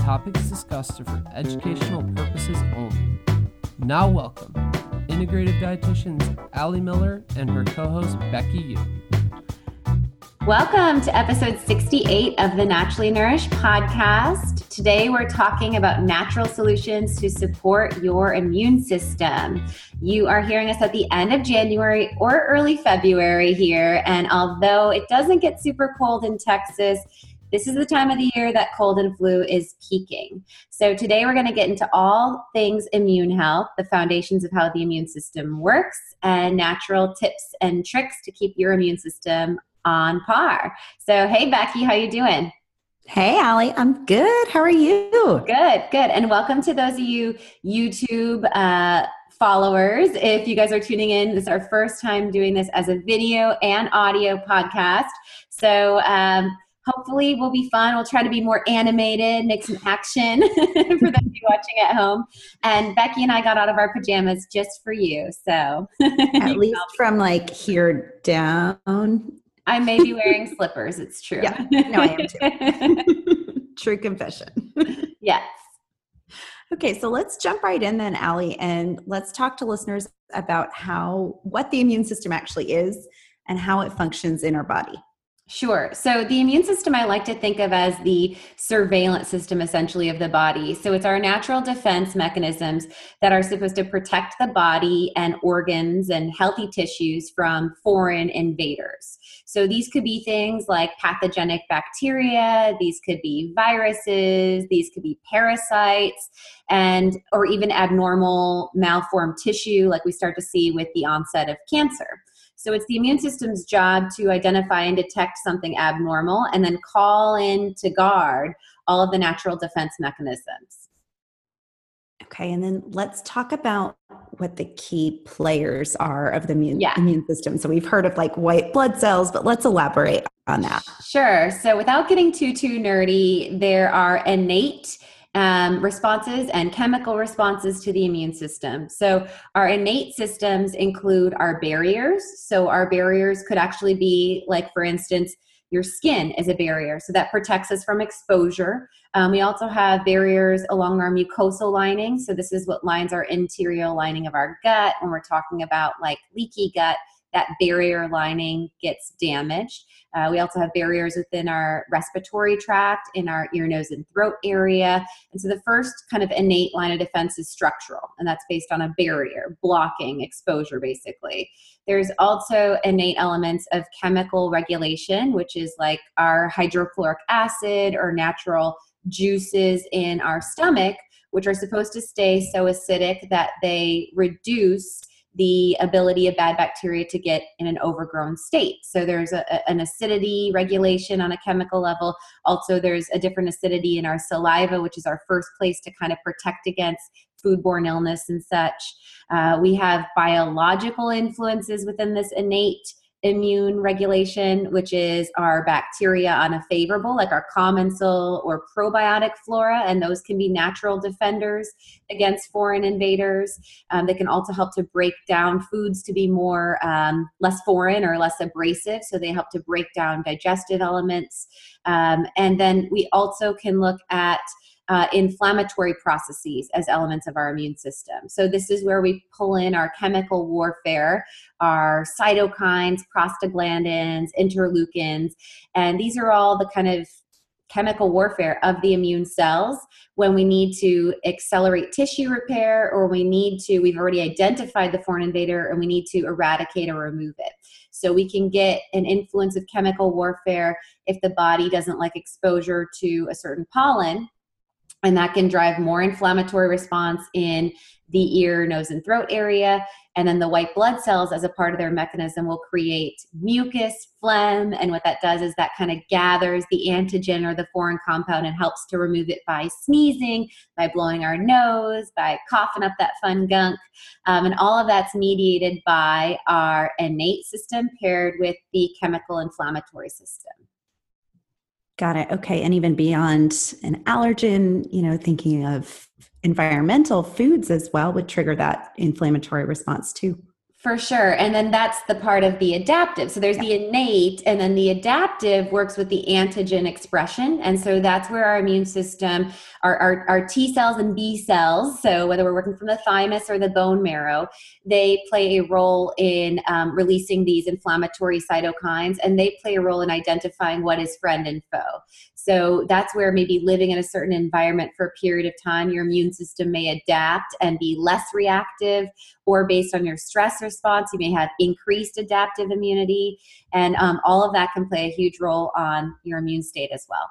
topics discussed are for educational purposes only. Now, welcome integrative dietitians Ali Miller and her co host Becky Yu. Welcome to episode 68 of the Naturally Nourished podcast. Today we're talking about natural solutions to support your immune system. You are hearing us at the end of January or early February here, and although it doesn't get super cold in Texas, this is the time of the year that cold and flu is peaking. So, today we're going to get into all things immune health, the foundations of how the immune system works, and natural tips and tricks to keep your immune system on par. So, hey Becky, how you doing? Hey Ali, I'm good. How are you? Good, good. And welcome to those of you YouTube uh, followers. If you guys are tuning in, this is our first time doing this as a video and audio podcast. So, um, hopefully will be fun. We'll try to be more animated, make some action for those of you watching at home. And Becky and I got out of our pajamas just for you. So at least from like here down. I may be wearing slippers. It's true. Yeah, no, I am too. true confession. yes. Okay, so let's jump right in then, Ali, and let's talk to listeners about how what the immune system actually is and how it functions in our body. Sure. So the immune system I like to think of as the surveillance system essentially of the body. So it's our natural defense mechanisms that are supposed to protect the body and organs and healthy tissues from foreign invaders. So these could be things like pathogenic bacteria, these could be viruses, these could be parasites and or even abnormal malformed tissue like we start to see with the onset of cancer. So it's the immune system's job to identify and detect something abnormal and then call in to guard all of the natural defense mechanisms. Okay, and then let's talk about what the key players are of the immune, yeah. immune system. So we've heard of like white blood cells, but let's elaborate on that. Sure. So without getting too too nerdy, there are innate um, responses and chemical responses to the immune system. So, our innate systems include our barriers. So, our barriers could actually be, like, for instance, your skin is a barrier, so that protects us from exposure. Um, we also have barriers along our mucosal lining. So, this is what lines our interior lining of our gut when we're talking about like leaky gut that barrier lining gets damaged. Uh, we also have barriers within our respiratory tract, in our ear, nose, and throat area. And so the first kind of innate line of defense is structural, and that's based on a barrier, blocking exposure, basically. There's also innate elements of chemical regulation, which is like our hydrochloric acid or natural juices in our stomach, which are supposed to stay so acidic that they reduce the ability of bad bacteria to get in an overgrown state. So there's a, an acidity regulation on a chemical level. Also, there's a different acidity in our saliva, which is our first place to kind of protect against foodborne illness and such. Uh, we have biological influences within this innate immune regulation, which is our bacteria on a favorable, like our commensal or probiotic flora, and those can be natural defenders against foreign invaders. Um, they can also help to break down foods to be more um, less foreign or less abrasive, so they help to break down digestive elements. Um, and then we also can look at uh, inflammatory processes as elements of our immune system. So, this is where we pull in our chemical warfare, our cytokines, prostaglandins, interleukins, and these are all the kind of chemical warfare of the immune cells when we need to accelerate tissue repair or we need to we've already identified the foreign invader and we need to eradicate or remove it so we can get an influence of chemical warfare if the body doesn't like exposure to a certain pollen and that can drive more inflammatory response in the ear, nose, and throat area. And then the white blood cells, as a part of their mechanism, will create mucus, phlegm. And what that does is that kind of gathers the antigen or the foreign compound and helps to remove it by sneezing, by blowing our nose, by coughing up that fun gunk. Um, and all of that's mediated by our innate system paired with the chemical inflammatory system. Got it. Okay. And even beyond an allergen, you know, thinking of environmental foods as well would trigger that inflammatory response too. For sure. And then that's the part of the adaptive. So there's yeah. the innate, and then the adaptive works with the antigen expression. And so that's where our immune system, our, our, our, T cells and B cells, so whether we're working from the thymus or the bone marrow, they play a role in um, releasing these inflammatory cytokines, and they play a role in identifying what is friend and foe. So that's where maybe living in a certain environment for a period of time, your immune system may adapt and be less reactive, or based on your stress response, you may have increased adaptive immunity. And um, all of that can play a huge role on your immune state as well.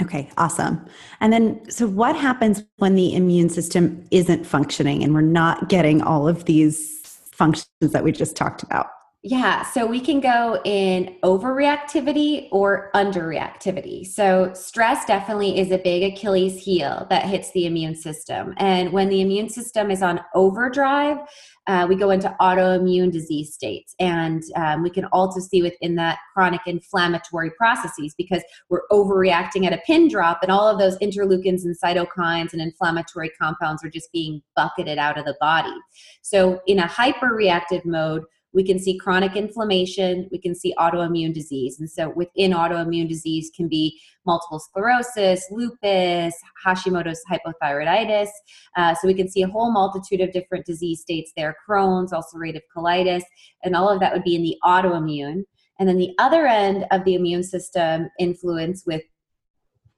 Okay, awesome. And then, so what happens when the immune system isn't functioning and we're not getting all of these functions that we just talked about? Yeah, so we can go in overreactivity or underreactivity. So, stress definitely is a big Achilles heel that hits the immune system. And when the immune system is on overdrive, uh, we go into autoimmune disease states. And um, we can also see within that chronic inflammatory processes because we're overreacting at a pin drop, and all of those interleukins and cytokines and inflammatory compounds are just being bucketed out of the body. So, in a hyperreactive mode, we can see chronic inflammation we can see autoimmune disease. And so within autoimmune disease can be multiple sclerosis lupus hashimoto's hypothyroiditis. Uh, so we can see a whole multitude of different disease states there crohn's ulcerative colitis and all of that would be in the autoimmune. And then the other end of the immune system influence with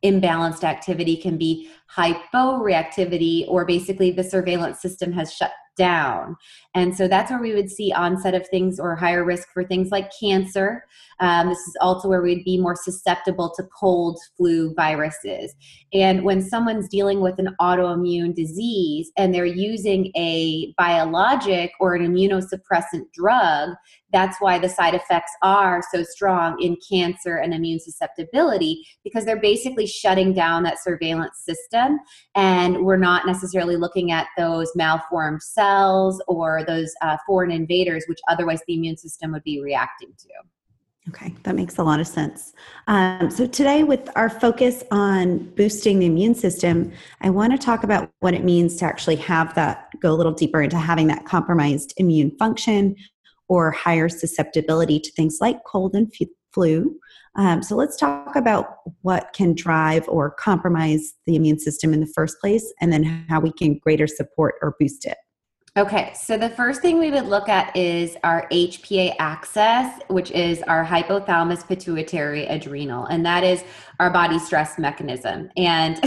imbalanced activity can be hyporeactivity or basically the surveillance system has shut down. And so that's where we would see onset of things or higher risk for things like cancer. Um, this is also where we'd be more susceptible to cold flu viruses. And when someone's dealing with an autoimmune disease and they're using a biologic or an immunosuppressant drug, that's why the side effects are so strong in cancer and immune susceptibility because they're basically shutting down that surveillance system and we're not necessarily looking at those malformed cells or those uh, foreign invaders which otherwise the immune system would be reacting to Okay, that makes a lot of sense. Um, so, today, with our focus on boosting the immune system, I want to talk about what it means to actually have that go a little deeper into having that compromised immune function, or higher susceptibility to things like cold and flu. Um, so let's talk about what can drive or compromise the immune system in the first place, and then how we can greater support or boost it. Okay, so the first thing we would look at is our HPA axis, which is our hypothalamus pituitary adrenal, and that is our body stress mechanism. And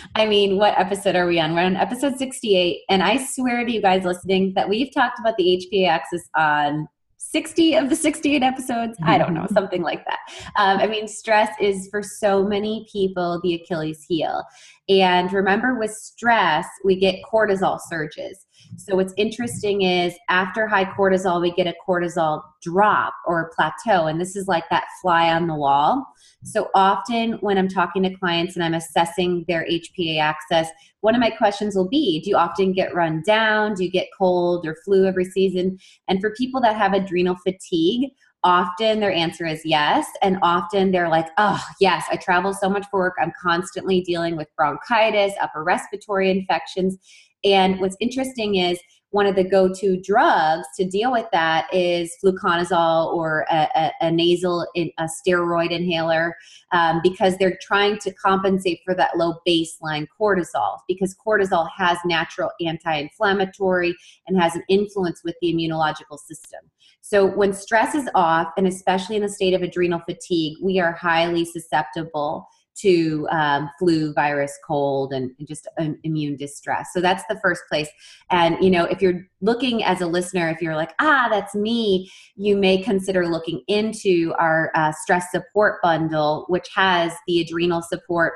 I mean, what episode are we on? We're on episode 68, and I swear to you guys listening that we've talked about the HPA axis on 60 of the 68 episodes. I don't know, something like that. Um, I mean, stress is for so many people the Achilles heel. And remember, with stress, we get cortisol surges. So, what's interesting is after high cortisol, we get a cortisol drop or plateau. And this is like that fly on the wall. So, often when I'm talking to clients and I'm assessing their HPA axis, one of my questions will be Do you often get run down? Do you get cold or flu every season? And for people that have adrenal fatigue, often their answer is yes. And often they're like, oh, yes, I travel so much for work. I'm constantly dealing with bronchitis, upper respiratory infections. And what's interesting is one of the go-to drugs to deal with that is fluconazole or a, a, a nasal in, a steroid inhaler um, because they're trying to compensate for that low baseline cortisol because cortisol has natural anti-inflammatory and has an influence with the immunological system. So when stress is off and especially in a state of adrenal fatigue we are highly susceptible to um, flu, virus, cold, and just um, immune distress. So that's the first place. And, you know, if you're looking as a listener, if you're like, ah, that's me, you may consider looking into our uh, stress support bundle, which has the adrenal support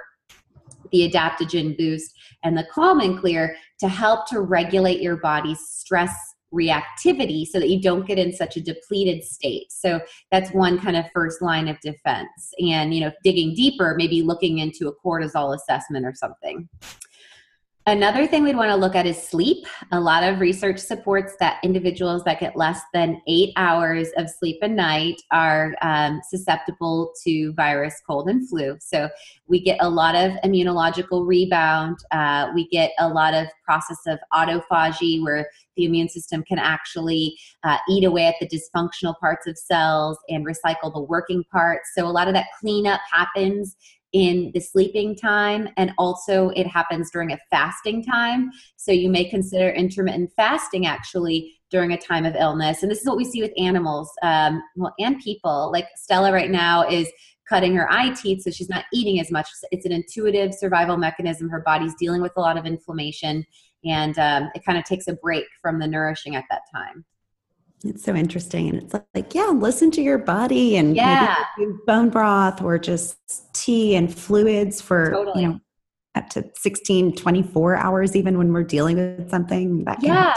the adaptogen boost, and the calm and clear to help to regulate your body's stress reactivity so that you don't get in such a depleted state. So that's one kind of first line of defense. And, you know, digging deeper, maybe looking into a cortisol assessment or something. Another thing we'd want to look at is sleep. A lot of research supports that individuals that get less than eight hours of sleep a night are um, susceptible to virus, cold, and flu. So we get a lot of immunological rebound. Uh, we get a lot of process of autophagy where the immune system can actually uh, eat away at the dysfunctional parts of cells and recycle the working parts. So a lot of that cleanup happens in the sleeping time and also it happens during a fasting time. So you may consider intermittent fasting actually during a time of illness. And this is what we see with animals um, well and people. Like stella right now is cutting her eye teeth so she's not eating as much. It's an intuitive survival mechanism. Her body's dealing with a lot of inflammation and um, it kind of takes a break from the nourishing at that time it's so interesting. And it's like, yeah, listen to your body and yeah. bone broth or just tea and fluids for, totally. you know, up to 16, 24 hours, even when we're dealing with something that yeah.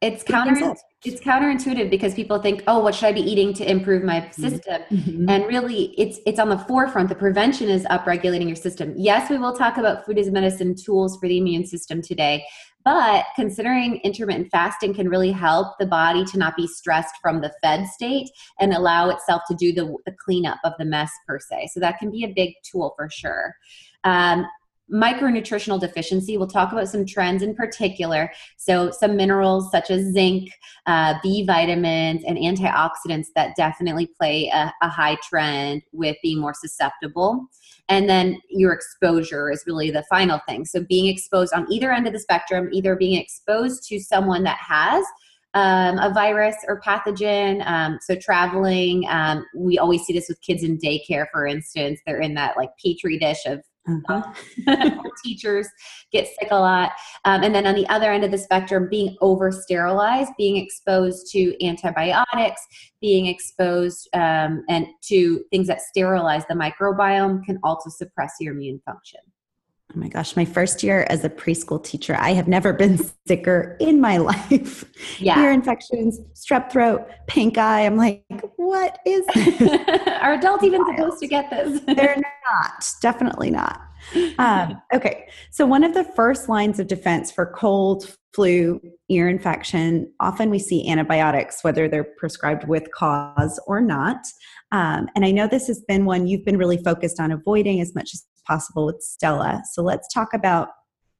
It's counter it's counterintuitive because people think, oh, what should I be eating to improve my mm-hmm. system? Mm-hmm. And really it's it's on the forefront. The prevention is upregulating your system. Yes, we will talk about food as medicine tools for the immune system today, but considering intermittent fasting can really help the body to not be stressed from the fed state and allow itself to do the, the cleanup of the mess per se. So that can be a big tool for sure. Um, micronutritional deficiency. We'll talk about some trends in particular. So, some minerals such as zinc, uh, B vitamins, and antioxidants that definitely play a, a high trend with being more susceptible. And then your exposure is really the final thing. So, being exposed on either end of the spectrum, either being exposed to someone that has um, a virus or pathogen. Um, so traveling, um, we always see this with kids in daycare, for instance. They're in that like petri dish of Mm-hmm. teachers get sick a lot. Um, and then on the other end of the spectrum, being over sterilized, being exposed to antibiotics, being exposed um, and to things that sterilize the microbiome can also suppress your immune function. Oh my gosh, my first year as a preschool teacher, I have never been sicker in my life. Yeah. Ear infections, strep throat, pink eye. I'm like, what is this? Are adults even supposed to get this? They're not, definitely not. Um, okay, so one of the first lines of defense for cold, flu, ear infection, often we see antibiotics, whether they're prescribed with cause or not. Um, and I know this has been one you've been really focused on avoiding as much as possible with Stella. So let's talk about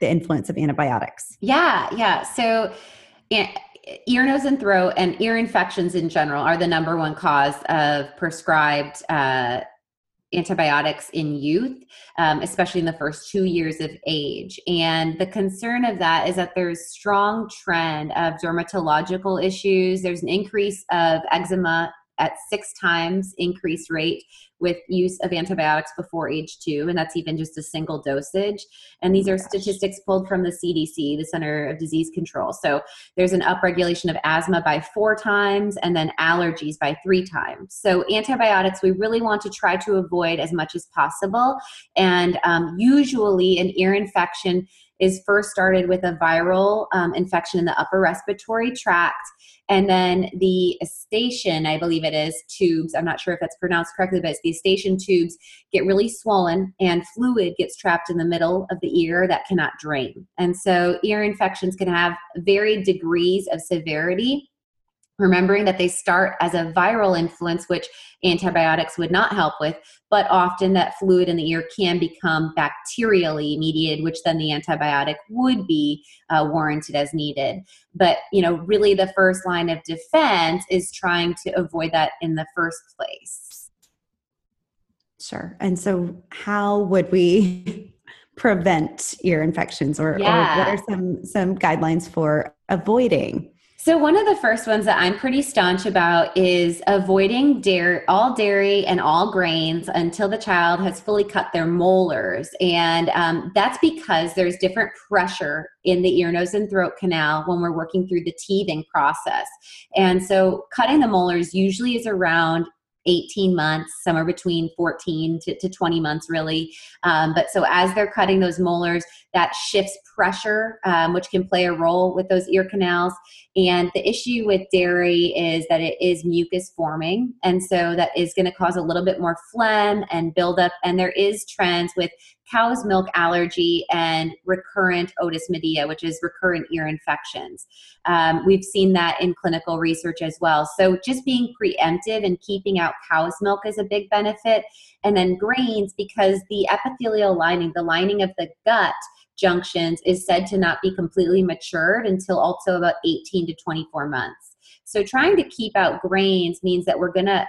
the influence of antibiotics. Yeah, yeah. So ear, nose, and throat and ear infections in general are the number one cause of prescribed uh, antibiotics in youth, um, especially in the first two years of age. And the concern of that is that there's strong trend of dermatological issues. There's an increase of eczema at six times increased rate with use of antibiotics before age two, and that's even just a single dosage. And these are statistics pulled from the CDC, the Center of Disease Control. So there's an upregulation of asthma by four times and then allergies by three times. So antibiotics we really want to try to avoid as much as possible. And um, usually an ear infection is first started with a viral um, infection in the upper respiratory tract and then the eustachian, I believe it is, tubes, I'm not sure if that's pronounced correctly, but it's the eustachian tubes get really swollen and fluid gets trapped in the middle of the ear that cannot drain. And so ear infections can have varied degrees of severity remembering that they start as a viral influence, which antibiotics would not help with, but often that fluid in the ear can become bacterially mediated, which then the antibiotic would be uh, warranted as needed. But, you know, really the first line of defense is trying to avoid that in the first place. Sure. And so, how would we prevent ear infections or, yeah. or what are some some guidelines for avoiding so one of the first ones that I'm pretty staunch about is avoiding dairy, all dairy and all grains until the child has fully cut their molars, and um, that's because there's different pressure in the ear, nose, and throat canal when we're working through the teething process. And so cutting the molars usually is around 18 months, somewhere between 14 to, to 20 months, really. Um, but so as they're cutting those molars, that shifts pressure, um, which can play a role with those ear canals. And the issue with dairy is that it is mucus forming. And so that is going to cause a little bit more phlegm and buildup. And there is trends with cow's milk allergy and recurrent otis media, which is recurrent ear infections. Um, we've seen that in clinical research as well. So just being preemptive and keeping out cow's milk is a big benefit. And then grains, because the epithelial lining, the lining of the gut, junctions is said to not be completely matured until also about 18 to 24 months. So trying to keep out grains means that we're going to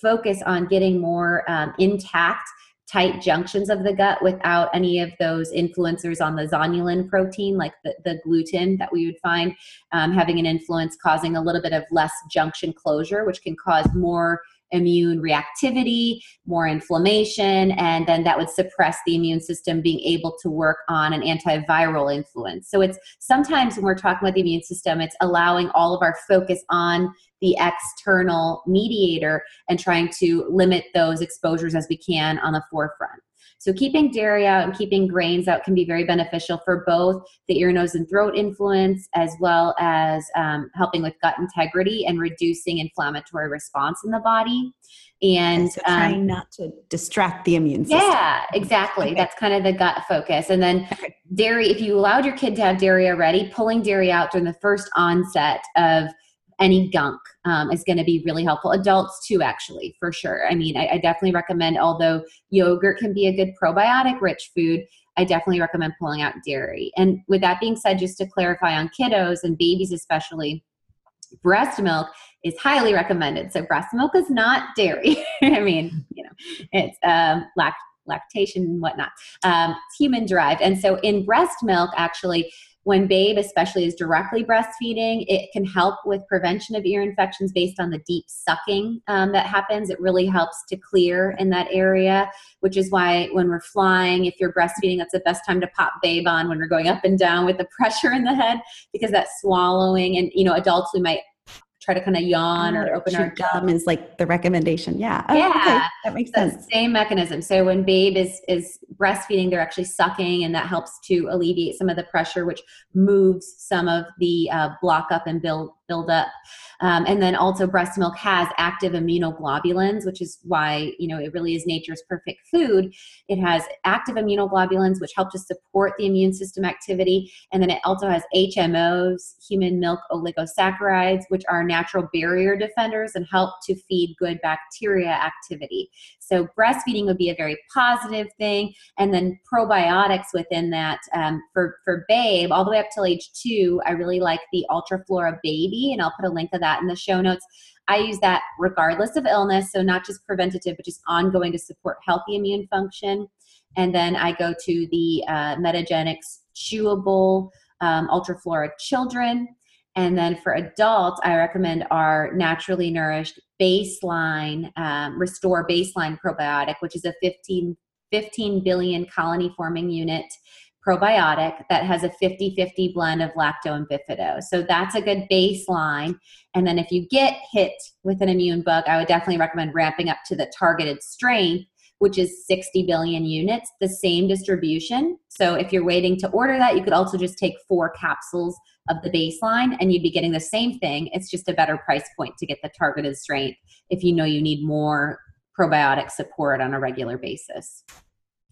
focus on getting more um, intact tight junctions of the gut without any of those influencers on the zonulin protein, like the, the gluten that we would find um, having an influence, causing a little bit of less junction closure, which can cause more immune reactivity, more inflammation, and then that would suppress the immune system being able to work on an antiviral influence. So it's sometimes when we're talking about the immune system, it's allowing all of our focus on the external mediator and trying to limit those exposures as we can on the forefront. So keeping dairy out and keeping grains out can be very beneficial for both the ear, nose, and throat influence, as well as um, helping with gut integrity and reducing inflammatory response in the body. And so trying um, not to distract the immune system. Yeah, exactly. Okay. That's kind of the gut focus. And then okay. dairy, if you allowed your kid to have dairy already, pulling dairy out during the first onset of any gunk um, is going to be really helpful. Adults too, actually, for sure. I mean, I, I, definitely recommend, although yogurt can be a good probiotic rich food, I definitely recommend pulling out dairy. And with that being said, just to clarify on kiddos and babies especially, breast milk is highly recommended. So breast milk is not dairy. I mean, you know, it's um, lact- lactation and whatnot. Um, it's human derived. And so in breast milk, actually, when babe especially is directly breastfeeding it can help with prevention of ear infections based on the deep sucking um, that happens. It really helps to clear in that area which is why when we're flying if you're breastfeeding that's the best time to pop babe on when we're going up and down with the pressure in the head because that swallowing and you know adults we might try to kind of yawn or open our gum is like the recommendation. Yeah. Oh, yeah. Okay. That makes sense. Same mechanism. So when babe is is breastfeeding, they're actually sucking, and that helps to alleviate some of the pressure, which moves some of the uh, block up and build build up. Um, and then also breast milk has active immunoglobulins, which is why, you know, it really is nature's perfect food. It has active immunoglobulins, which help to support the immune system activity. And then it also has HMOs, human milk oligosaccharides, which are natural barrier defenders and help to feed good bacteria activity. So breastfeeding would be a very positive thing. And then probiotics within that um, for, for babe, all the way up till age two, I really like the Ultraflora Baby, and I'll put a link of that in the show notes. I use that regardless of illness, so not just preventative, but just ongoing to support healthy immune function. And then I go to the uh, Metagenics chewable um, Ultraflora Children. And then for adults, I recommend our naturally nourished baseline, um, restore baseline probiotic, which is a 15, 15 billion colony forming unit probiotic that has a 50 50 blend of lacto and bifido. So that's a good baseline. And then if you get hit with an immune bug, I would definitely recommend ramping up to the targeted strength, which is 60 billion units, the same distribution. So if you're waiting to order that, you could also just take four capsules of the baseline and you'd be getting the same thing. It's just a better price point to get the targeted strength if you know you need more probiotic support on a regular basis.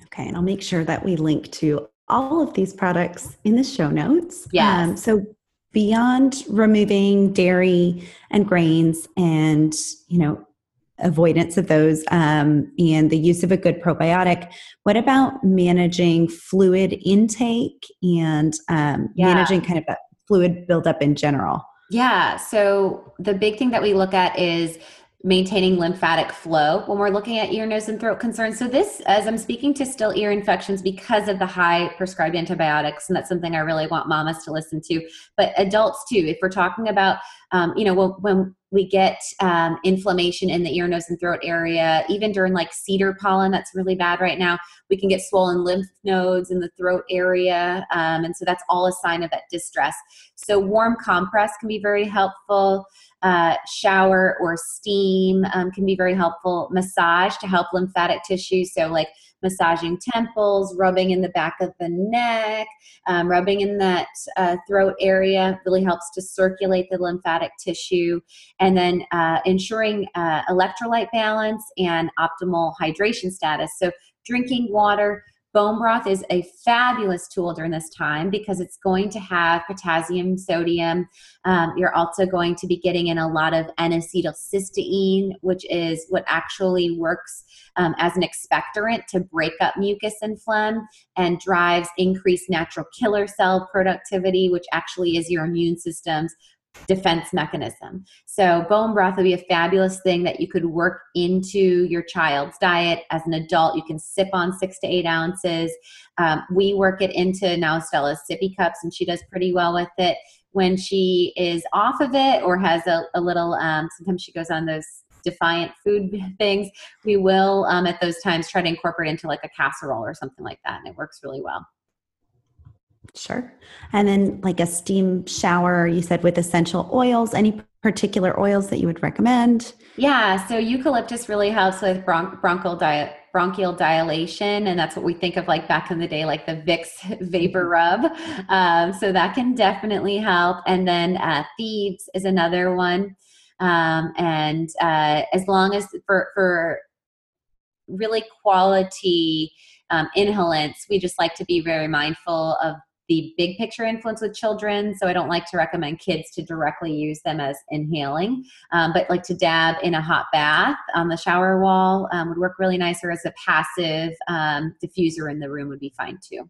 Okay, and I'll make sure that we link to all of these products in the show notes. Yeah. Um, so beyond removing dairy and grains and you know avoidance of those um, and the use of a good probiotic what about managing fluid intake and um, yeah. managing kind of a fluid buildup in general yeah so the big thing that we look at is maintaining lymphatic flow when we're looking at ear, nose, and throat concerns. So, this, as I'm speaking to still ear infections because of the high prescribed antibiotics, and that's something I really want mamas to listen to, but adults too. If we're talking about, um, you know, when, when we get um, inflammation in the ear, nose, and throat area, even during like cedar pollen, that's really bad right now. We can get swollen lymph nodes in the throat area. Um, and so that's all a sign of that distress. So, warm compress can be very helpful. Uh, shower or steam um, can be very helpful. Massage to help lymphatic tissue. So, like massaging temples, rubbing in the back of the neck, um, rubbing in that uh, throat area really helps to circulate the lymphatic tissue. And then uh, ensuring uh, electrolyte balance and optimal hydration status. So, drinking water Bone broth is a fabulous tool during this time because it's going to have potassium, sodium. Um, you're also going to be getting in a lot of N-acetylcysteine, which is what actually works um, as an expectorant to break up mucus and phlegm and drives increased natural killer cell productivity, which actually is your immune system's defense mechanism. So, bone broth would be a fabulous thing that you could work into your child's diet. As an adult, you can sip on six to eight ounces. Um, we work it into now Stella's sippy cups, and she does pretty well with it. When she is off of it or has a, a little, um, sometimes she goes on those defiant food things, we will um, at those times try to incorporate into like a casserole or something like that, and it works really well. Sure. And then, like a steam shower, you said with essential oils, any particular oils that you would recommend? Yeah, so eucalyptus really helps with bron- bronchial, di- bronchial dilation, and that's what we think of like back in the day, like the Vicks vapor rub. Um, so that can definitely help. And then uh, thieves is another one. Um, and uh, as long as for, for really quality um, inhalants, we just like to be very mindful of the big picture influence with children. So I don't like to recommend kids to directly use them as inhaling, um, but like to dab in a hot bath on the shower wall um, would work really nice, or as a passive um, diffuser in the room would be fine too.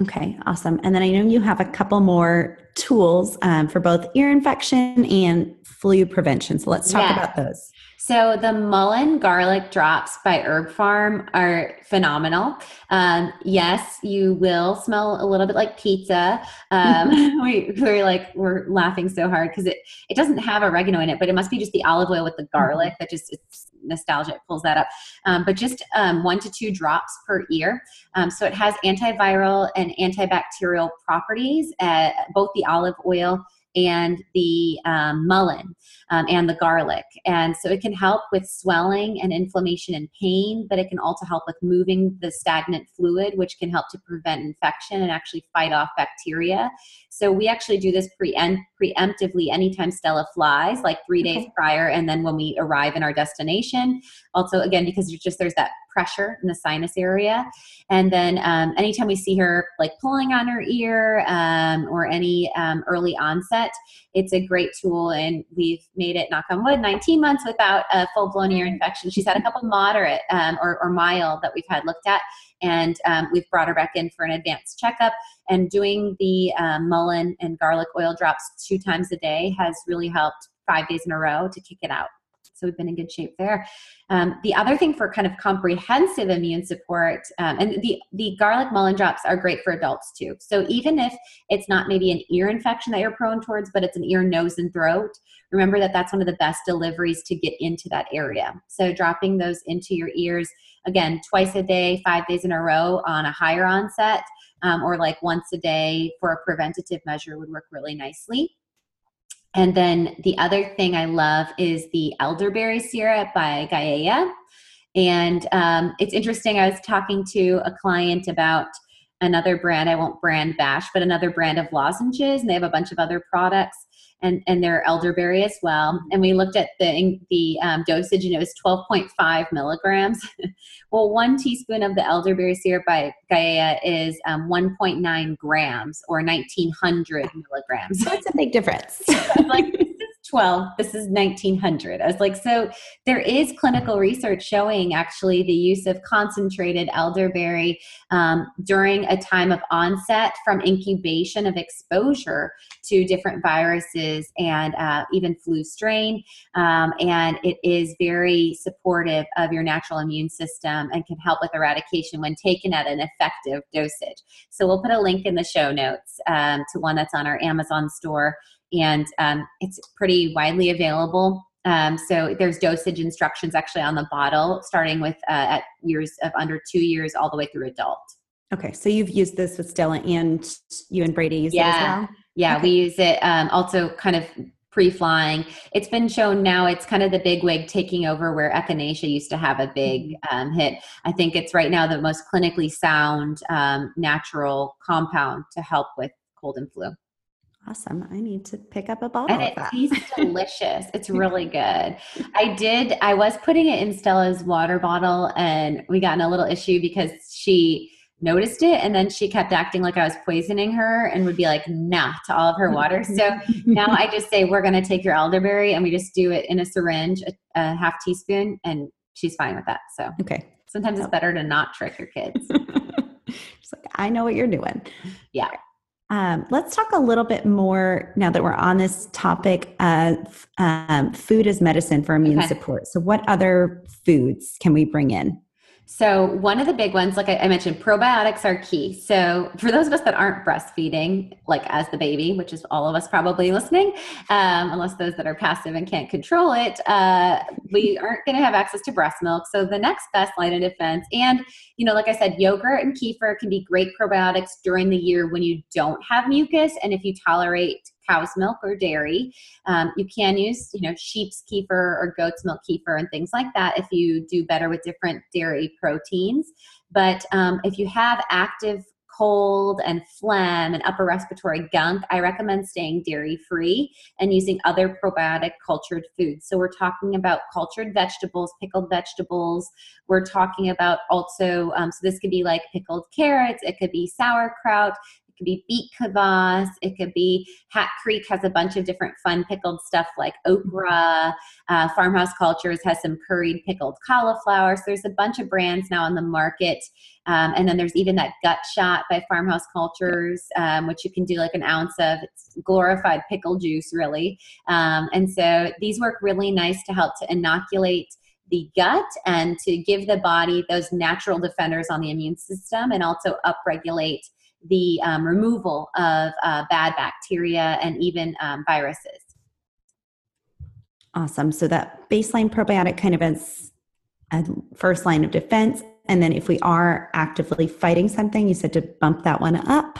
Okay, awesome. And then I know you have a couple more tools um, for both ear infection and flu prevention. So let's talk yeah. about those. So the mullein garlic drops by Herb Pharm are phenomenal. Um, yes, you will smell a little bit like pizza. Um, we, we're like we're laughing so hard because it it doesn't have oregano in it, but it must be just the olive oil with the garlic that just it's nostalgia it pulls that up. Um, but just um, one to two drops per ear. Um, so it has antiviral and antibacterial properties. Uh, both the olive oil and the um, mullein um, and the garlic. And so it can help with swelling and inflammation and pain, but it can also help with moving the stagnant fluid, which can help to prevent infection and actually fight off bacteria. So we actually do this preempt- preemptively anytime Stella flies, like three days prior, and then when we arrive in our destination. Also, again, because there's just there's that pressure in the sinus area. And then um, anytime we see her like pulling on her ear um, or any um, early onset, it's a great tool. And we've made it, knock on wood, 19 months without a full blown ear infection. She's had a couple moderate um, or, or, mild that we've had looked at. And um, we've brought her back in for an advanced checkup. And doing the um, mullein and garlic oil drops two times a day has really helped five days in a row to kick it out. So we've been in good shape there. Um, the other thing for kind of comprehensive immune support, um, and the, the garlic mullein drops are great for adults too. So even if it's not maybe an ear infection that you're prone towards, but it's an ear, nose, and throat, remember that that's one of the best deliveries to get into that area. So dropping those into your ears, again, twice a day, five days in a row on a higher onset, um, or like once a day for a preventative measure would work really nicely. And then the other thing I love is the elderberry syrup by Gaia. And um, it's interesting, I was talking to a client about another brand, I won't brand bash, but another brand of lozenges, and they have a bunch of other products. And, and they're elderberry as well. And we looked at the the um, dosage, and it was 12.5 milligrams. well, one teaspoon of the elderberry syrup by Gaia is um, 1.9 grams, or 1900 milligrams. That's a big difference. like 12 this is 1900 i was like so there is clinical research showing actually the use of concentrated elderberry um, during a time of onset from incubation of exposure to different viruses and uh, even flu strain um, and it is very supportive of your natural immune system and can help with eradication when taken at an effective dosage. So we'll put a link in the show notes um, to one that's on our amazon store and um, it's pretty widely available. Um, so there's dosage instructions actually on the bottle, starting with uh, at years of under two years all the way through adult. Okay, so you've used this with Stella, and you and Brady use yeah. it as well. Yeah, okay. we use it um, also kind of pre-flying. It's been shown now it's kind of the big wig taking over where echinacea used to have a big Mm-hmm. um, hit. I think it's right now the most clinically sound um, natural compound to help with cold and flu. Awesome. I need to pick up a bottle And it tastes delicious. It's really good. I did, I was putting it in Stella's water bottle and we got in a little issue because she noticed it and then she kept acting like I was poisoning her and would be like, nah to all of her water. So now I just say, we're going to take your elderberry and we just do it in a syringe, a, a half teaspoon, and she's fine with that. So okay. sometimes it's better to not trick your kids. Just like, I know what you're doing. Yeah. Um, let's talk a little bit more now that we're on this topic of um, food as medicine for immune Okay. support. So, what other foods can we bring in? So, one of the big ones, like I mentioned, probiotics are key. So, for those of us that aren't breastfeeding, like as the baby, which is all of us probably listening, um, unless those that are passive and can't control it, uh, we aren't going to have access to breast milk. So, the next best line of defense, and you know, like I said, yogurt and kefir can be great probiotics during the year when you don't have mucus and if you tolerate cow's milk or dairy. Um, you can use, you know, sheep's kefir or goat's milk kefir and things like that if you do better with different dairy proteins. But um, if you have active cold and phlegm and upper respiratory gunk, I recommend staying dairy free and using other probiotic cultured foods. So we're talking about cultured vegetables, pickled vegetables. We're talking about also, um, so this could be like pickled carrots, it could be sauerkraut, could be beet kvass, it could be Hat Creek has a bunch of different fun pickled stuff like okra. Uh, Farmhouse Cultures has some curried pickled cauliflower. So there's a bunch of brands now on the market. Um, and then there's even that gut shot by Farmhouse Cultures, um, which you can do like an ounce of. It's glorified pickle juice, really. Um, and so these work really nice to help to inoculate the gut and to give the body those natural defenders on the immune system and also upregulate the um, removal of uh, bad bacteria and even um, viruses. Awesome. So, that baseline probiotic kind of as a first line of defense. And then, if we are actively fighting something, you said to bump that one up.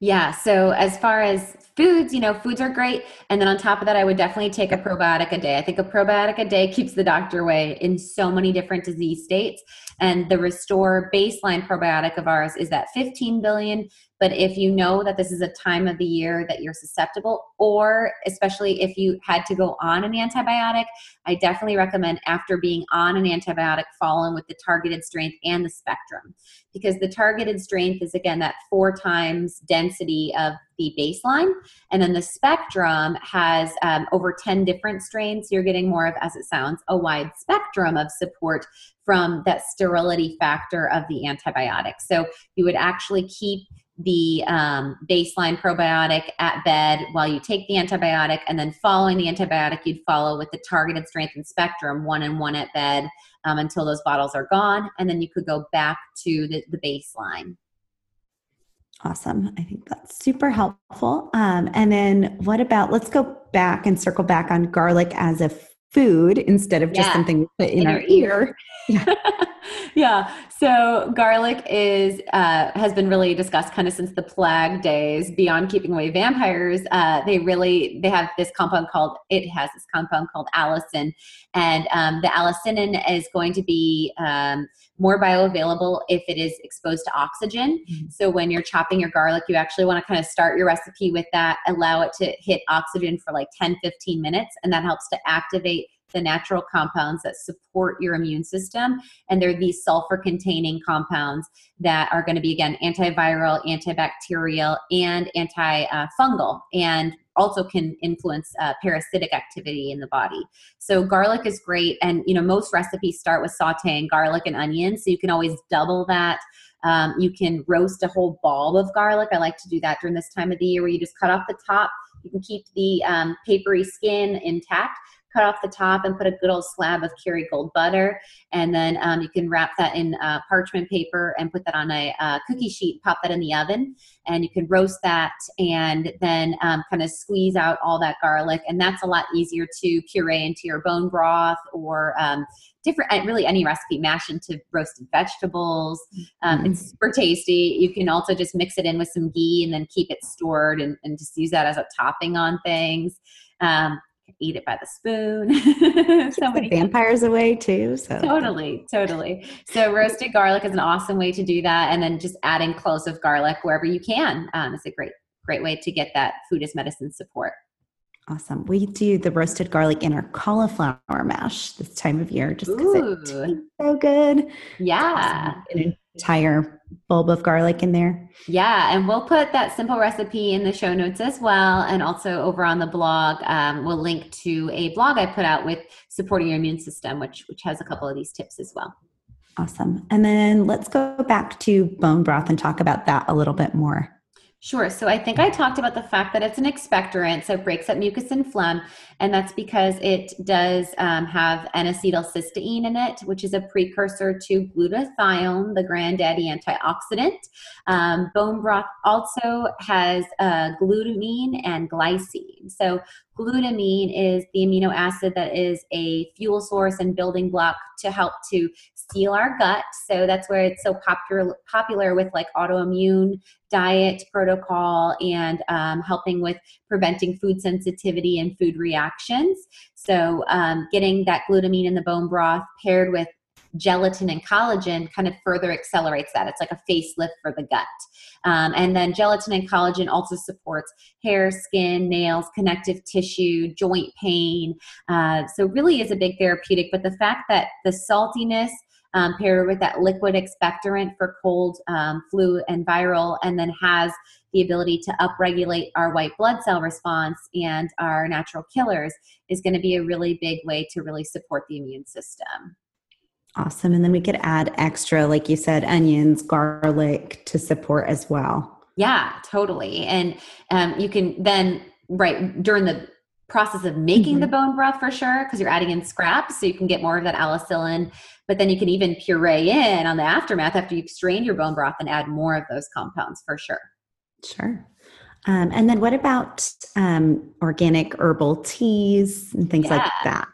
Yeah. So as far as foods, you know, foods are great. And then on top of that, I would definitely take a probiotic a day. I think a probiotic a day keeps the doctor away in so many different disease states. And the Restore baseline probiotic of ours is that 15 billion. But if you know that this is a time of the year that you're susceptible, or especially if you had to go on an antibiotic, I definitely recommend after being on an antibiotic, following with the targeted strength and the spectrum. Because the targeted strength is again that four times density of the baseline. And then the spectrum has um, over 10 different strains. You're getting more of, as it sounds, a wide spectrum of support from that sterility factor of the antibiotic. So you would actually keep the um, baseline probiotic at bed while you take the antibiotic, and then following the antibiotic, you'd follow with the targeted strength and spectrum, one and one at bed um, until those bottles are gone, and then you could go back to the, the baseline. Awesome. I think that's super helpful. Um, and then, what about let's go back and circle back on garlic as a food instead of just Yeah. something we put in, In our your ear. yeah. So garlic is uh, has been really discussed kind of since the plague days. Beyond keeping away vampires, uh, they really they have this compound called it has this compound called allicin, and um, the allicinin is going to be um, more bioavailable if it is exposed to oxygen. Mhm. So when you're chopping your garlic, you actually want to kind of start your recipe with that, allow it to hit oxygen for like 10, 15 minutes, and that helps to activate the natural compounds that support your immune system. And they're these sulfur containing compounds that are going to be, again, antiviral, antibacterial, and antifungal, and also can influence uh, parasitic activity in the body. So garlic is great. And, you know, most recipes start with sauteing garlic and onions. So you can always double that. Um, you can roast a whole bulb of garlic. I like to do that during this time of the year where you just cut off the top. You can keep the um, papery skin intact cut off the top and put a good old slab of Kerrygold butter. And then um, you can wrap that in uh, parchment paper and put that on a uh, cookie sheet, pop that in the oven, and you can roast that and then um, kind of squeeze out all that garlic. And that's a lot easier to puree into your bone broth or um, different, really any recipe, mash into roasted vegetables. Um, mm-hmm. It's super tasty. You can also just mix it in with some ghee and then keep it stored and, and just use that as a topping on things. Um, eat it by the spoon. so many vampires away too. So totally, totally. So roasted garlic is an awesome way to do that, and then just adding cloves of garlic wherever you can um, is a great, great way to get that food as medicine support. Awesome. We do the roasted garlic in our cauliflower mash this time of year just because it tastes so good. Yeah. An entire bulb of garlic in there. Yeah. And we'll put that simple recipe in the show notes as well. And also over on the blog, um, we'll link to a blog I put out with supporting your immune system, which, which has a couple of these tips as well. Awesome. And then let's go back to bone broth and talk about that a little bit more. Sure. So I think I talked about the fact that it's an expectorant, so it breaks up mucus and phlegm, and that's because it does um, have N-acetylcysteine in it, which is a precursor to glutathione, the granddaddy antioxidant. Um, bone broth also has uh, glutamine and glycine. So glutamine is the amino acid that is a fuel source and building block to help to seal our gut. So that's where it's so popular popular with like autoimmune diet protocol and um, helping with preventing food sensitivity and food reactions. So um, getting that glutamine in the bone broth paired with gelatin and collagen kind of further accelerates that. It's like a facelift for the gut. Um, and then gelatin and collagen also supports hair, skin, nails, connective tissue, joint pain. Uh, so really is a big therapeutic. But the fact that the saltiness um, paired with that liquid expectorant for cold, um, flu, and viral, and then has the ability to upregulate our white blood cell response and our natural killers is going to be a really big way to really support the immune system. Awesome. And then we could add extra, like you said, onions, garlic to support as well. Yeah, totally. And um, you can then, right, during the process of making mm-hmm. the bone broth for sure, because you're adding in scraps, so you can get more of that allicin. But then you can even puree in on the aftermath after you've strained your bone broth and add more of those compounds for sure. Sure. Um, and then what about um, organic herbal teas and things yeah. like that?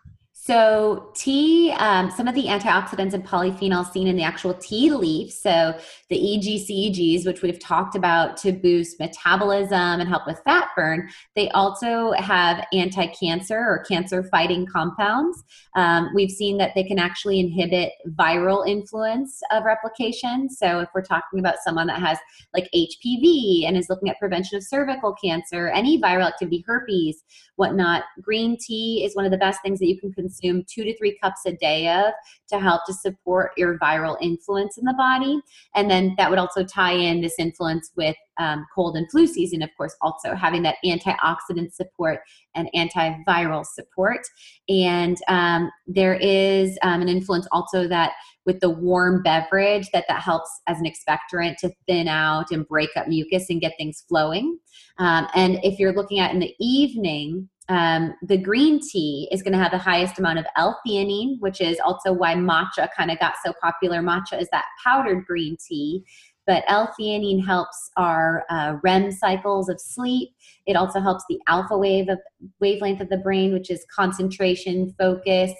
So, tea, um, some of the antioxidants and polyphenols seen in the actual tea leaf, so the EGCGs, which we've talked about to boost metabolism and help with fat burn, they also have anti cancer or cancer fighting compounds. Um, we've seen that they can actually inhibit viral influence of replication. So, if we're talking about someone that has like HPV and is looking at prevention of cervical cancer, any viral activity, herpes, whatnot, green tea is one of the best things that you can consume consume two to three cups a day of to help to support your viral influence in the body. And then that would also tie in this influence with um, cold and flu season, of course, also having that antioxidant support and antiviral support. And um, there is um, an influence also that with the warm beverage that that helps as an expectorant to thin out and break up mucus and get things flowing. Um, and if you're looking at in the evening, um, the green tea is going to have the highest amount of L-theanine, which is also why matcha kind of got so popular. Matcha is that powdered green tea, but L-theanine helps our uh, REM cycles of sleep. It also helps the alpha wave of wavelength of the brain, which is concentration, focus,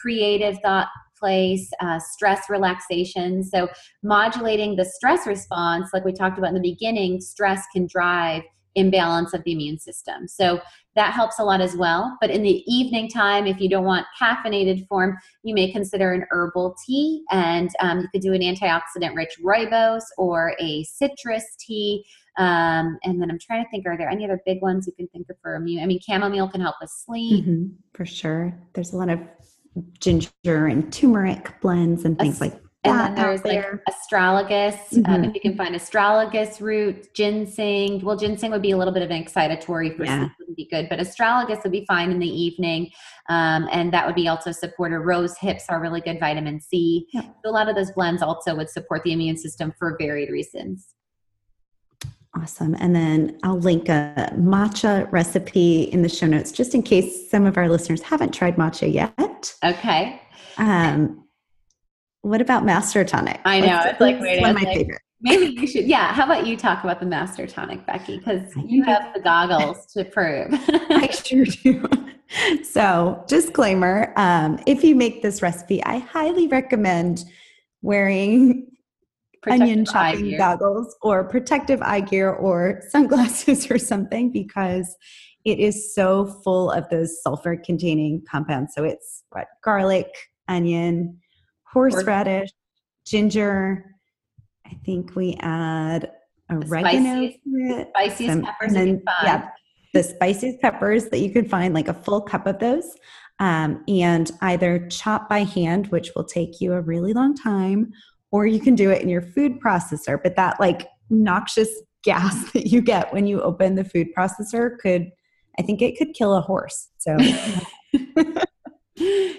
creative thought place, uh, stress relaxation. So modulating the stress response, like we talked about in the beginning, stress can drive imbalance of the immune system. So that helps a lot as well. But in the evening time, if you don't want caffeinated form, you may consider an herbal tea, and um, you could do an antioxidant rich rooibos or a citrus tea. Um, and then I'm trying to think, are there any other big ones you can think of for immune? I mean, chamomile can help with sleep. Mm-hmm, for sure. There's a lot of ginger and turmeric blends and things like and then there's like astragalus. Mm-hmm. Um, if you can find astragalus root, ginseng. Well, ginseng would be a little bit of an excitatory for yeah. sleep, wouldn't be good, but astragalus would be fine in the evening. Um, and that would be also supported. Rose hips are really good vitamin C. So a lot of those blends also would support the immune system for varied reasons. Awesome. And then I'll link a matcha recipe in the show notes just in case some of our listeners haven't tried matcha yet. Okay. Um, what about Master Tonic? I know. What's- It's like, what's wait, one of my like- favorite. Maybe you should. Yeah. How about you talk about the Master Tonic, Becky? Because you have the goggles to prove. I sure do. So, disclaimer um, if you make this recipe, I highly recommend wearing onion Protective eye chopping goggles or protective eye gear or sunglasses or something because it is so full of those sulfur containing compounds. So, it's what garlic, onion, horseradish, ginger. I think we add oregano spiciest- Spiciest some- peppers and then, yeah, the spiciest peppers that you can find, like a full cup of those, um, and either chop by hand, which will take you a really long time, or you can do it in your food processor. But that like noxious gas that you get when you open the food processor could, I think it could kill a horse. So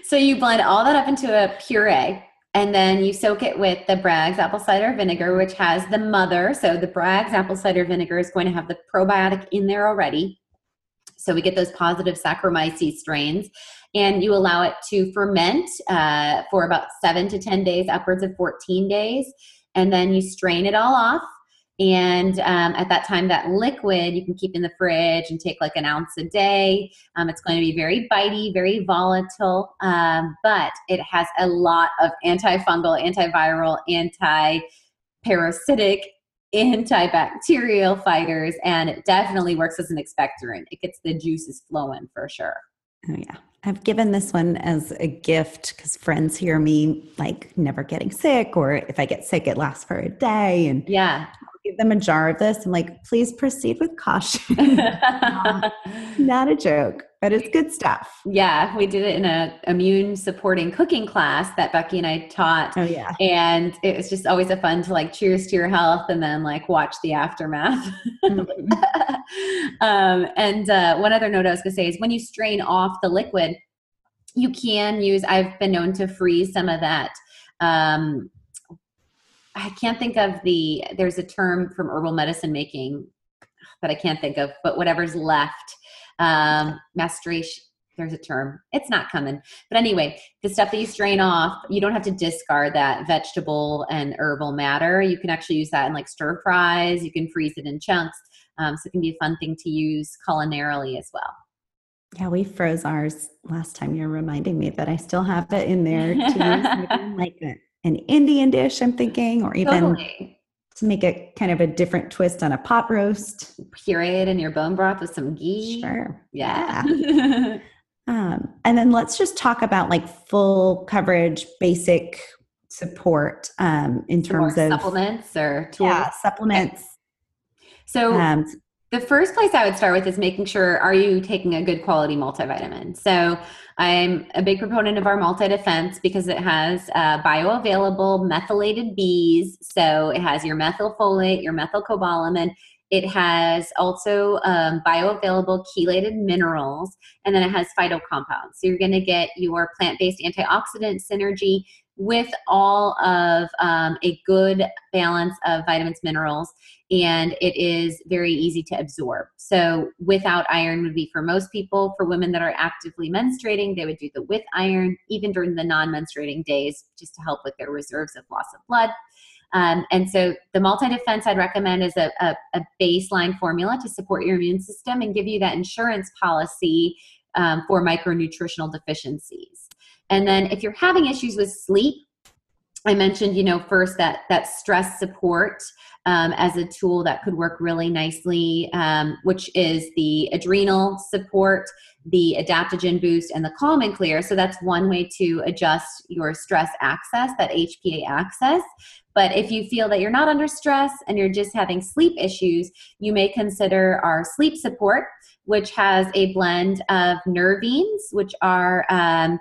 so you blend all that up into a puree and then you soak it with the Bragg's apple cider vinegar, which has the mother. So the Bragg's apple cider vinegar is going to have the probiotic in there already. So we get those positive Saccharomyces strains. And you allow it to ferment uh, for about seven to 10 days, upwards of 14 days. And then you strain it all off. And um, at that time, that liquid you can keep in the fridge and take like an ounce a day. Um, it's going to be very bitey, very volatile, um, but it has a lot of antifungal, antiviral, anti parasitic, antibacterial fighters, and it definitely works as an expectorant. It gets the juices flowing for sure. Oh yeah. I've given this one as a gift because friends hear me like never getting sick, or if I get sick, it lasts for a day. And Yeah. Give them a jar of this. I'm like, please proceed with caution. Not a joke, but it's good stuff. yeah, we did it in a immune supporting cooking class that Becky and I taught. Oh yeah. And it was just always a fun to like cheers to your health and then like watch the aftermath. um, and uh, one other note I was to say is when you strain off the liquid, you can use, I've been known to freeze some of that. Um, I can't think of the, there's a term from herbal medicine making that I can't think of, but whatever's left, um, maceration. There's a term. It's not coming. But anyway, the stuff that you strain off, you don't have to discard that vegetable and herbal matter. You can actually use that in like stir fries. You can freeze it in chunks. Um, so it can be a fun thing to use culinarily as well. Yeah, we froze ours last time. You're reminding me that I still have it in there to use like a, an Indian dish, I'm thinking, or even Totally. to make it kind of a different twist on a pot roast. Puree it in your bone broth with some ghee. Sure. Yeah. Um, and then let's just talk about like full coverage, basic support um, in terms of supplements or tools. yeah, supplements. So Um, the first place I would start with is making sure are you taking a good quality multivitamin. So I'm a big proponent of our multi defense because it has uh, bioavailable methylated Bs. So it has your methylfolate, your methylcobalamin. It has also um, bioavailable chelated minerals, and then it has phyto compounds. So you're going to get your plant-based antioxidant synergy with all of um, a good balance of vitamins, minerals, and it is very easy to absorb. So, without iron would be for most people. For women that are actively menstruating, they would do the with iron, even during the non menstruating days, just to help with their reserves of loss of blood. Um, and so, the multi defense I'd recommend is a, a, a, baseline formula to support your immune system and give you that insurance policy um, for micronutritional deficiencies. And then, if you're having issues with sleep, I mentioned, you know, first that that stress support um, as a tool that could work really nicely, um, which is the adrenal support, the adaptogen boost, and the calm and clear. So that's one way to adjust your stress axis, that HPA axis. But if you feel that you're not under stress and you're just having sleep issues, you may consider our sleep support, which has a blend of nervines, which are um,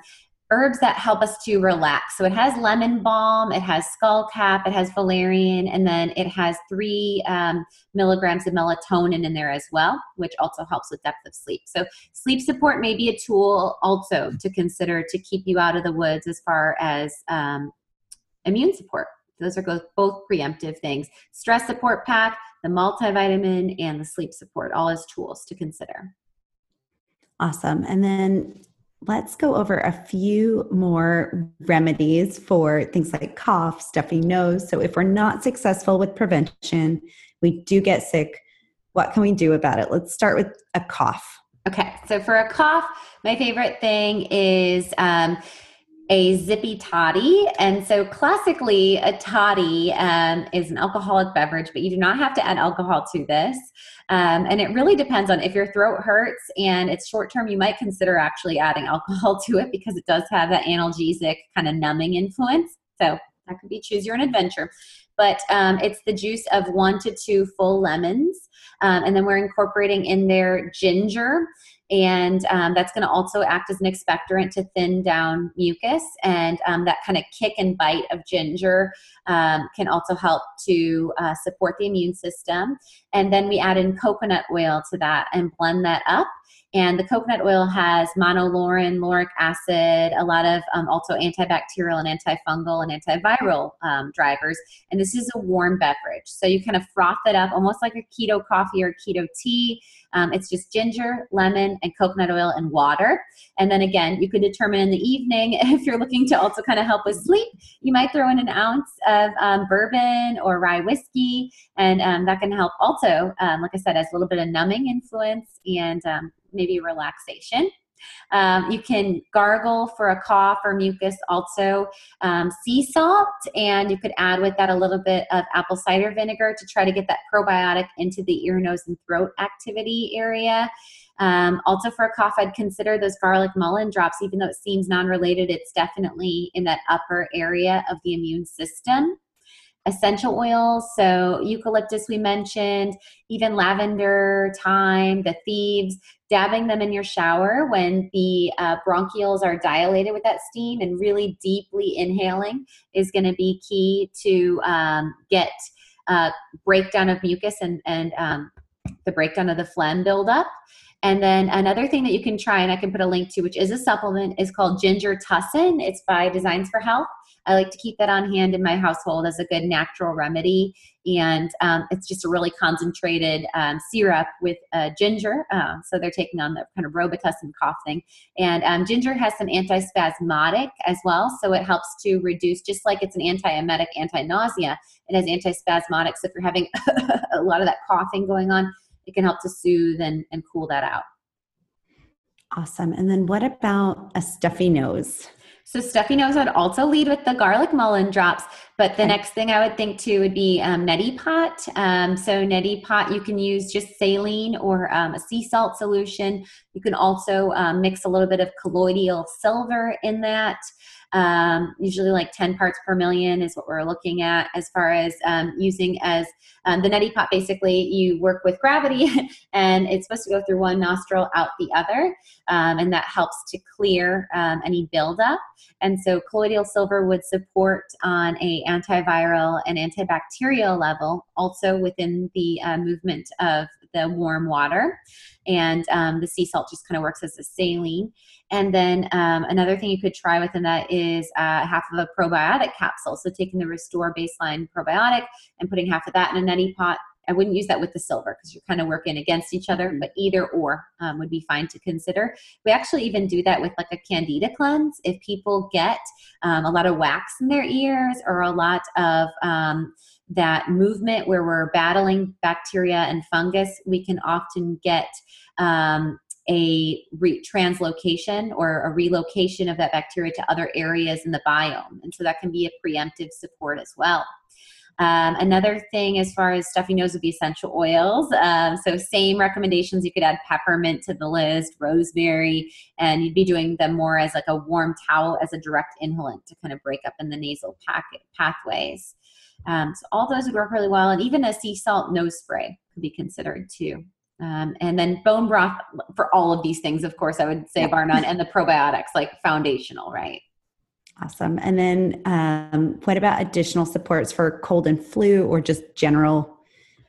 herbs that help us to relax. So it has lemon balm, it has skullcap, it has valerian, and then it has three um, milligrams of melatonin in there as well, which also helps with depth of sleep. So sleep support may be a tool also to consider to keep you out of the woods as far as um, immune support Those are both preemptive things. Stress support pack, the multivitamin, and the sleep support, all as tools to consider. Awesome. And then let's go over a few more remedies for things like cough, stuffy nose. So if we're not successful with prevention, we do get sick. What can we do about it? Let's start with a cough. Okay, so for a cough, my favorite thing is um, a zippy toddy. And so, classically, a toddy um, is an alcoholic beverage, but you do not have to add alcohol to this. Um, and it really depends on if your throat hurts and it's short term, you might consider actually adding alcohol to it because it does have that analgesic kind of numbing influence. So, that could be choose your own adventure. But um, it's the juice of one to two full lemons. Um, and then we're incorporating in there ginger and um, that's going to also act as an expectorant to thin down mucus and um, that kind of kick and bite of ginger um, can also help to uh, support the immune system. And then we add in coconut oil to that and blend that up and the coconut oil has monolaurin, lauric acid, a lot of um, also antibacterial and antifungal and antiviral um, drivers. And this is a warm beverage. So you kind of froth it up almost like a keto coffee or keto tea. Um, it's just ginger, lemon, and coconut oil and water. And then again, you could determine in the evening if you're looking to also kind of help with sleep, you might throw in an ounce of um, bourbon or rye whiskey, and um, that can help also, um, like I said, as a little bit of numbing influence and maybe relaxation. Um, you can gargle for a cough or mucus, also um, sea salt, and you could add with that a little bit of apple cider vinegar to try to get that probiotic into the ear, nose, and throat activity area. Um, also, for a cough, I'd consider those garlic mullein drops, even though it seems non related, it's definitely in that upper area of the immune system essential oils. So, eucalyptus, we mentioned, even lavender, thyme, the thieves, dabbing them in your shower when the uh, bronchioles are dilated with that steam and really deeply inhaling is going to be key to um, get uh, breakdown of mucus and, and um, the breakdown of the phlegm buildup. And then another thing that you can try, and I can put a link to, which is a supplement, is called Ginger Tussin. It's by Designs for Health. I like to keep that on hand in my household as a good natural remedy. And um, it's just a really concentrated um, syrup with uh, ginger. Uh, so they're taking on the kind of Robitussin cough thing. And um, ginger has some antispasmodic as well. So it helps to reduce, just like it's an anti emetic, anti nausea, it has antispasmodic. So if you're having a lot of that coughing going on, it can help to soothe and, and cool that out. Awesome. And then what about a stuffy nose? So stuffy nose would also lead with the garlic mullein drops, but the okay. next thing I would think too would be um, neti pot. Um, so neti pot, you can use just saline or um, a sea salt solution. You can also um, mix a little bit of colloidal silver in that. Um, usually, like 10 parts per million is what we're looking at as far as um, using as um, the neti pot. Basically, you work with gravity, and it's supposed to go through one nostril, out the other, um, and that helps to clear um, any buildup. And so, colloidal silver would support on a antiviral and antibacterial level, also within the uh, movement of the warm water. And um, the sea salt just kind of works as a saline. And then um, another thing you could try within that is uh, half of a probiotic capsule. So taking the Restore Baseline probiotic and putting half of that in a neti pot. I wouldn't use that with the silver because you're kind of working against each other, but either or um, would be fine to consider. We actually even do that with like a candida cleanse. If people get um, a lot of wax in their ears or a lot of um, that movement where we're battling bacteria and fungus, we can often get um, a re- translocation or a relocation of that bacteria to other areas in the biome. And so that can be a preemptive support as well. Um, another thing as far as stuffy nose would be essential oils. Um, so same recommendations. You could add peppermint to the list, rosemary, and you'd be doing them more as like a warm towel as a direct inhalant to kind of break up in the nasal pathways. Um, so all those would work really well, and even a sea salt nose spray could be considered too. Um, and then bone broth for all of these things, of course, I would say bar none, and the probiotics, like foundational, right? Awesome. And then um, what about additional supports for cold and flu or just general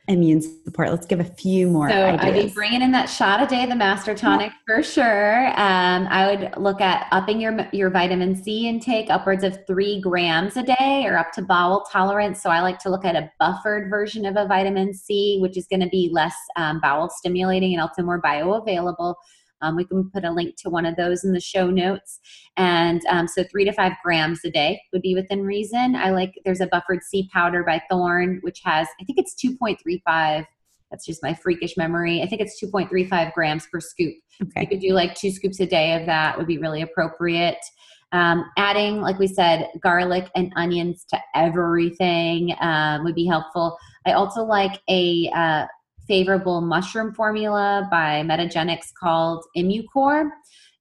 immune support. Let's give a few more. So ideas. I'd be bringing in that shot a day, the Master Tonic yeah. for sure. Um, I would look at upping your your vitamin C intake upwards of three grams a day, or up to bowel tolerance. So I like to look at a buffered version of a vitamin C, which is going to be less um, bowel stimulating and also more bioavailable. Um, we can put a link to one of those in the show notes. And um, so three to five grams a day would be within reason. I like, there's a buffered C powder by Thorne, which has, I think it's 2.35. That's just my freakish memory. I think it's 2.35 grams per scoop. Okay. You could do like two scoops a day of that would be really appropriate. Um, adding, like we said, garlic and onions to everything um, would be helpful. I also like a uh, favorable mushroom formula by Metagenics called Immucore.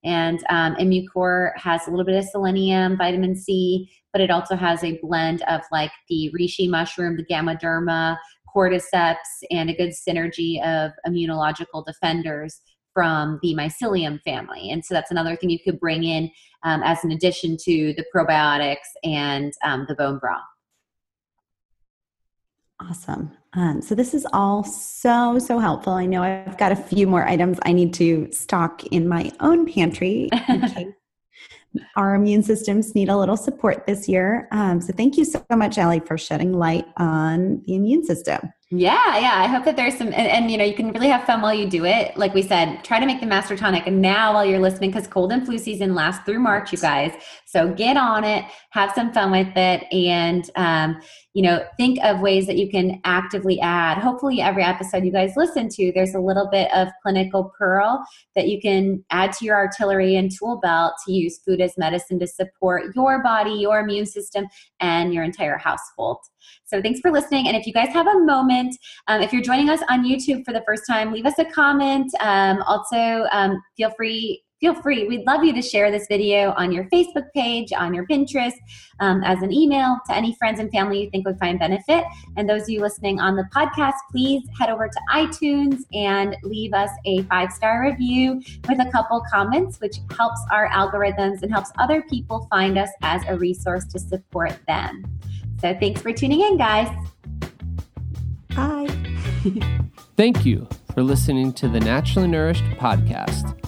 And um, Immucore has a little bit of selenium, vitamin C, but it also has a blend of like the reishi mushroom, the Ganoderma, cordyceps, and a good synergy of immunological defenders from the mycelium family. And so that's another thing you could bring in um, as an addition to the probiotics and um, the bone broth. Awesome. Um, so this is all so so helpful. I know I've got a few more items I need to stock in my own pantry in case our immune systems need a little support this year. Um, so thank you so much, Allie, for shedding light on the immune system. Yeah, yeah. I hope that there's some, and, and, you know, you can really have fun while you do it. Like we said, try to make the master tonic and now while you're listening, because cold and flu season lasts through March, you guys. So get on it, have some fun with it, and um, you know, think of ways that you can actively add. Hopefully, every episode you guys listen to, there's a little bit of clinical pearl that you can add to your artillery and tool belt to use food as medicine to support your body, your immune system, and your entire household. So thanks for listening. And if you guys have a moment, um, if you're joining us on YouTube for the first time, leave us a comment. Um, also, um, feel free feel free. We'd love you to share this video on your Facebook page, on your Pinterest, um, as an email to any friends and family you think would find benefit. And those of you listening on the podcast, please head over to iTunes and leave us a five star review with a couple comments, which helps our algorithms and helps other people find us as a resource to support them. So thanks for tuning in, guys. Bye. Thank you for listening to the Naturally Nourished podcast.